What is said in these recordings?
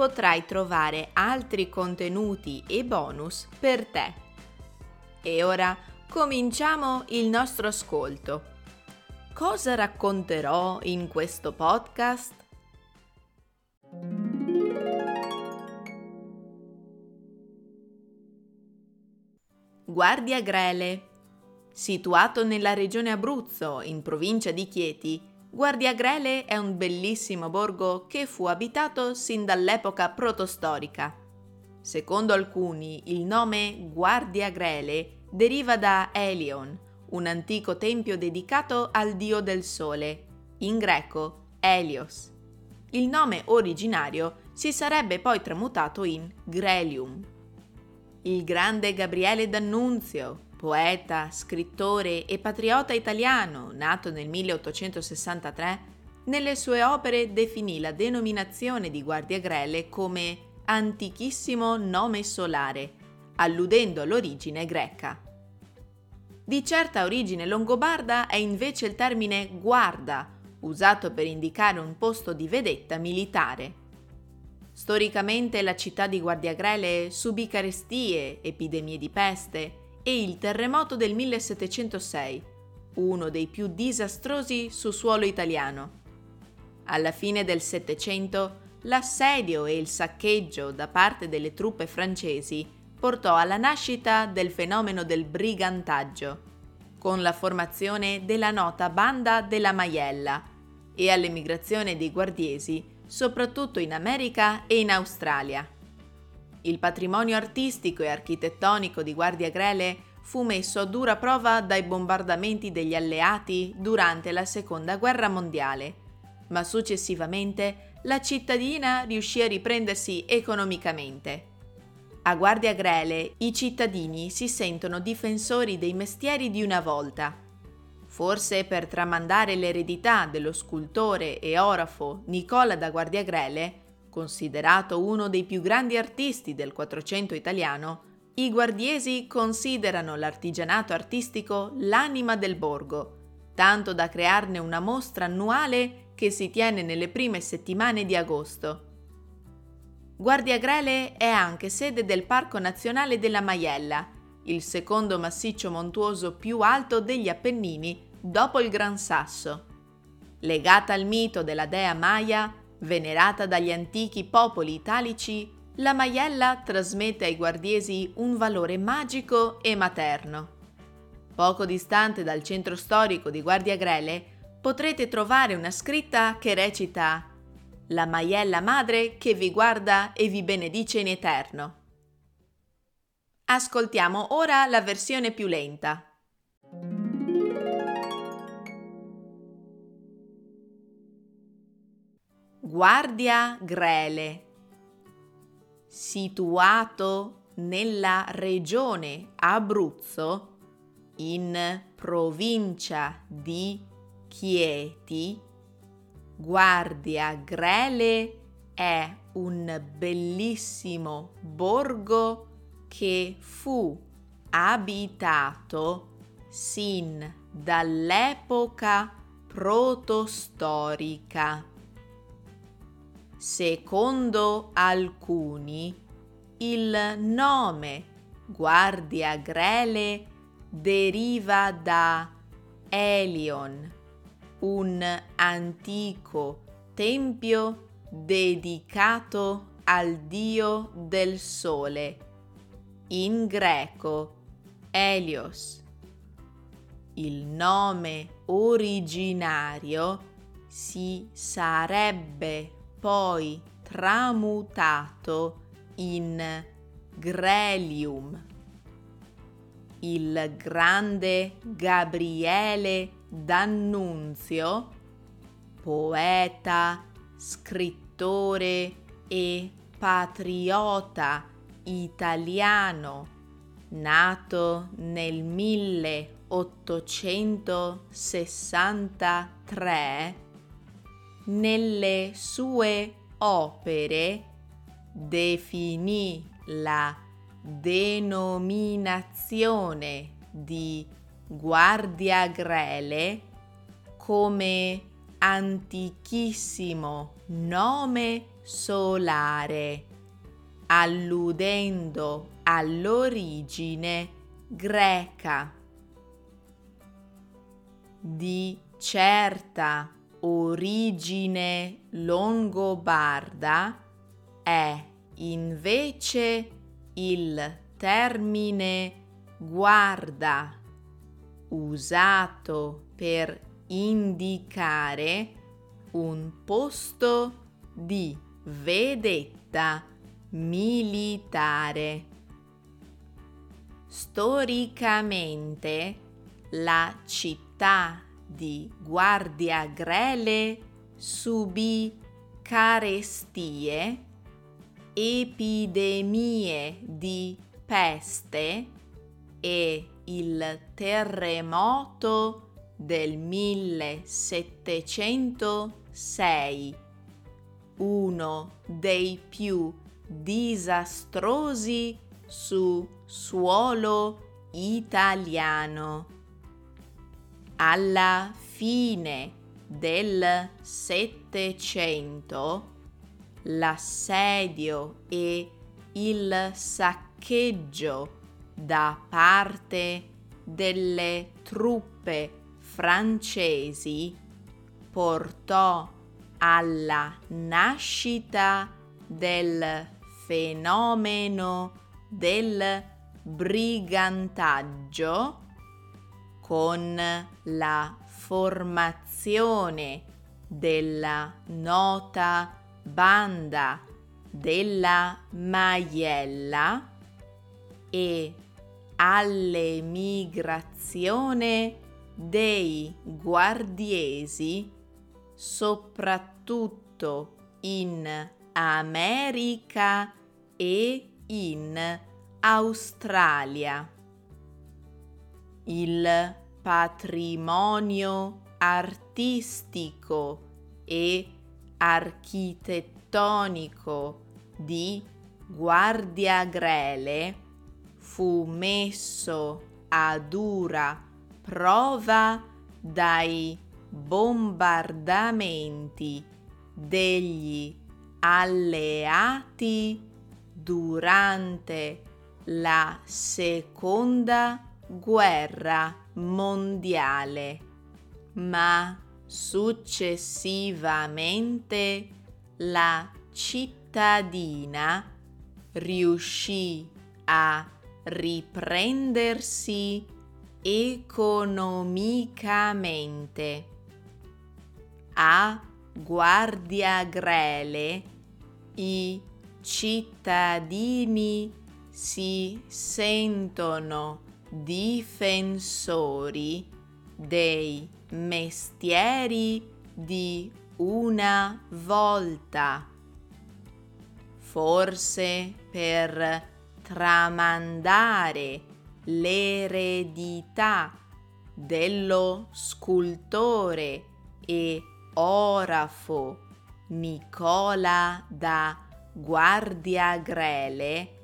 potrai trovare altri contenuti e bonus per te. E ora cominciamo il nostro ascolto. Cosa racconterò in questo podcast? Guardia Grele. Situato nella regione Abruzzo, in provincia di Chieti, Guardiagrele è un bellissimo borgo che fu abitato sin dall'epoca protostorica. Secondo alcuni, il nome Guardiagrele deriva da Elion, un antico tempio dedicato al dio del sole, in greco Helios. Il nome originario si sarebbe poi tramutato in Grelium. Il grande Gabriele D'Annunzio, poeta, scrittore e patriota italiano, nato nel 1863, nelle sue opere definì la denominazione di Guardia Grele come antichissimo nome solare, alludendo all'origine greca. Di certa origine longobarda è invece il termine guarda, usato per indicare un posto di vedetta militare. Storicamente la città di Guardiagrele subì carestie, epidemie di peste, e il terremoto del 1706, uno dei più disastrosi su suolo italiano. Alla fine del Settecento, l'assedio e il saccheggio da parte delle truppe francesi portò alla nascita del fenomeno del brigantaggio, con la formazione della nota Banda della Maiella e all'emigrazione dei guardiesi, soprattutto in America e in Australia. Il patrimonio artistico e architettonico di Guardia Grele fu messo a dura prova dai bombardamenti degli alleati durante la Seconda Guerra Mondiale, ma successivamente la cittadina riuscì a riprendersi economicamente. A Guardia Grele i cittadini si sentono difensori dei mestieri di una volta. Forse per tramandare l'eredità dello scultore e orafo Nicola da Guardia Grele, Considerato uno dei più grandi artisti del Quattrocento italiano, i guardiesi considerano l'artigianato artistico l'anima del borgo, tanto da crearne una mostra annuale che si tiene nelle prime settimane di agosto. Guardia Grele è anche sede del Parco Nazionale della Maiella, il secondo massiccio montuoso più alto degli Appennini dopo il Gran Sasso. Legata al mito della dea Maya, Venerata dagli antichi popoli italici, la maiella trasmette ai guardiesi un valore magico e materno. Poco distante dal centro storico di Guardia Grele potrete trovare una scritta che recita La maiella madre che vi guarda e vi benedice in eterno. Ascoltiamo ora la versione più lenta. Guardia Grele, situato nella regione Abruzzo, in provincia di Chieti, Guardia Grele è un bellissimo borgo che fu abitato sin dall'epoca protostorica. Secondo alcuni, il nome Guardia Grele deriva da Elion, un antico tempio dedicato al dio del sole, in greco Helios. Il nome originario si sarebbe poi tramutato in Grelium. Il grande Gabriele D'Annunzio, poeta, scrittore e patriota italiano nato nel 1863, nelle sue opere definì la denominazione di Guardia Grele come antichissimo nome solare, alludendo all'origine greca. Di certa origine longobarda è invece il termine guarda usato per indicare un posto di vedetta militare. Storicamente la città di Guardia Grele subì carestie, epidemie di peste e il terremoto del 1706, uno dei più disastrosi su suolo italiano. Alla fine del Settecento l'assedio e il saccheggio da parte delle truppe francesi portò alla nascita del fenomeno del brigantaggio con la formazione della nota banda della Maiella e all'emigrazione dei guardiesi soprattutto in America e in Australia. Il patrimonio artistico e architettonico di Guardia Grele fu messo a dura prova dai bombardamenti degli alleati durante la seconda guerra mondiale, ma successivamente la cittadina riuscì a riprendersi economicamente. A guardia grele i cittadini si sentono difensori dei mestieri di una volta, forse per tramandare l'eredità dello scultore e orafo Nicola da Guardia Grele,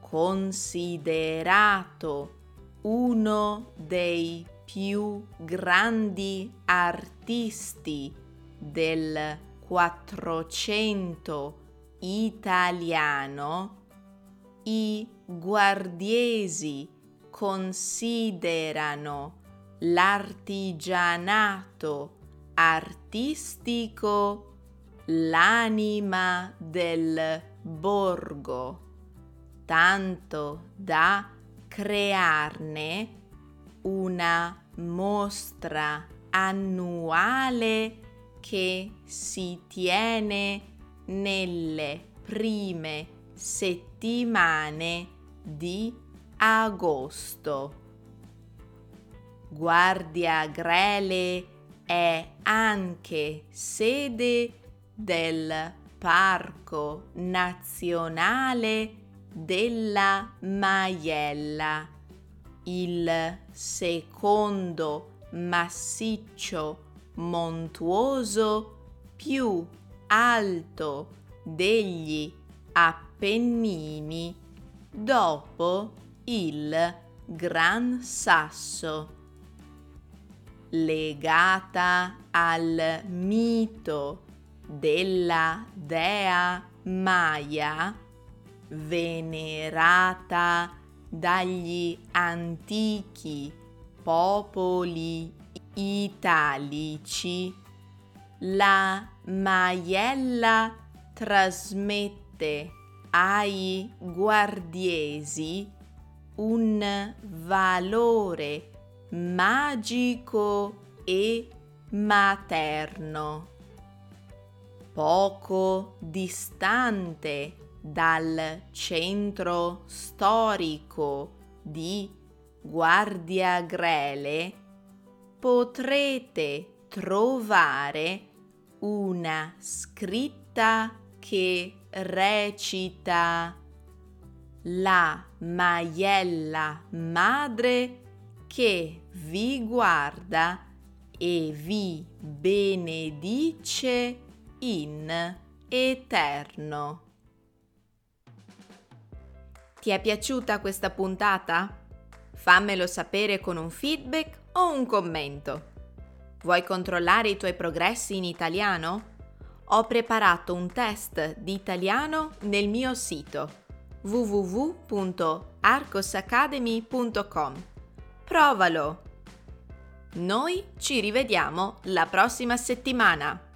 considerato uno dei più grandi artisti del Quattrocento italiano, i guardiesi considerano l'artigianato artistico l'anima del borgo, tanto da crearne una mostra annuale che si tiene nelle prime settimane di agosto. Guardia Grele è anche sede del Parco Nazionale della Maiella, il secondo massiccio montuoso più alto degli Appennini dopo il Gran Sasso legata al mito della dea Maya, venerata dagli antichi popoli italici, la maiella trasmette ai guardiesi un valore magico e materno. Poco distante dal centro storico di Guardia Grele potrete trovare una scritta che recita la maiella madre che vi guarda e vi benedice in eterno. Ti è piaciuta questa puntata? Fammelo sapere con un feedback o un commento. Vuoi controllare i tuoi progressi in italiano? Ho preparato un test di italiano nel mio sito www.arcosacademy.com Provalo! Noi ci rivediamo la prossima settimana!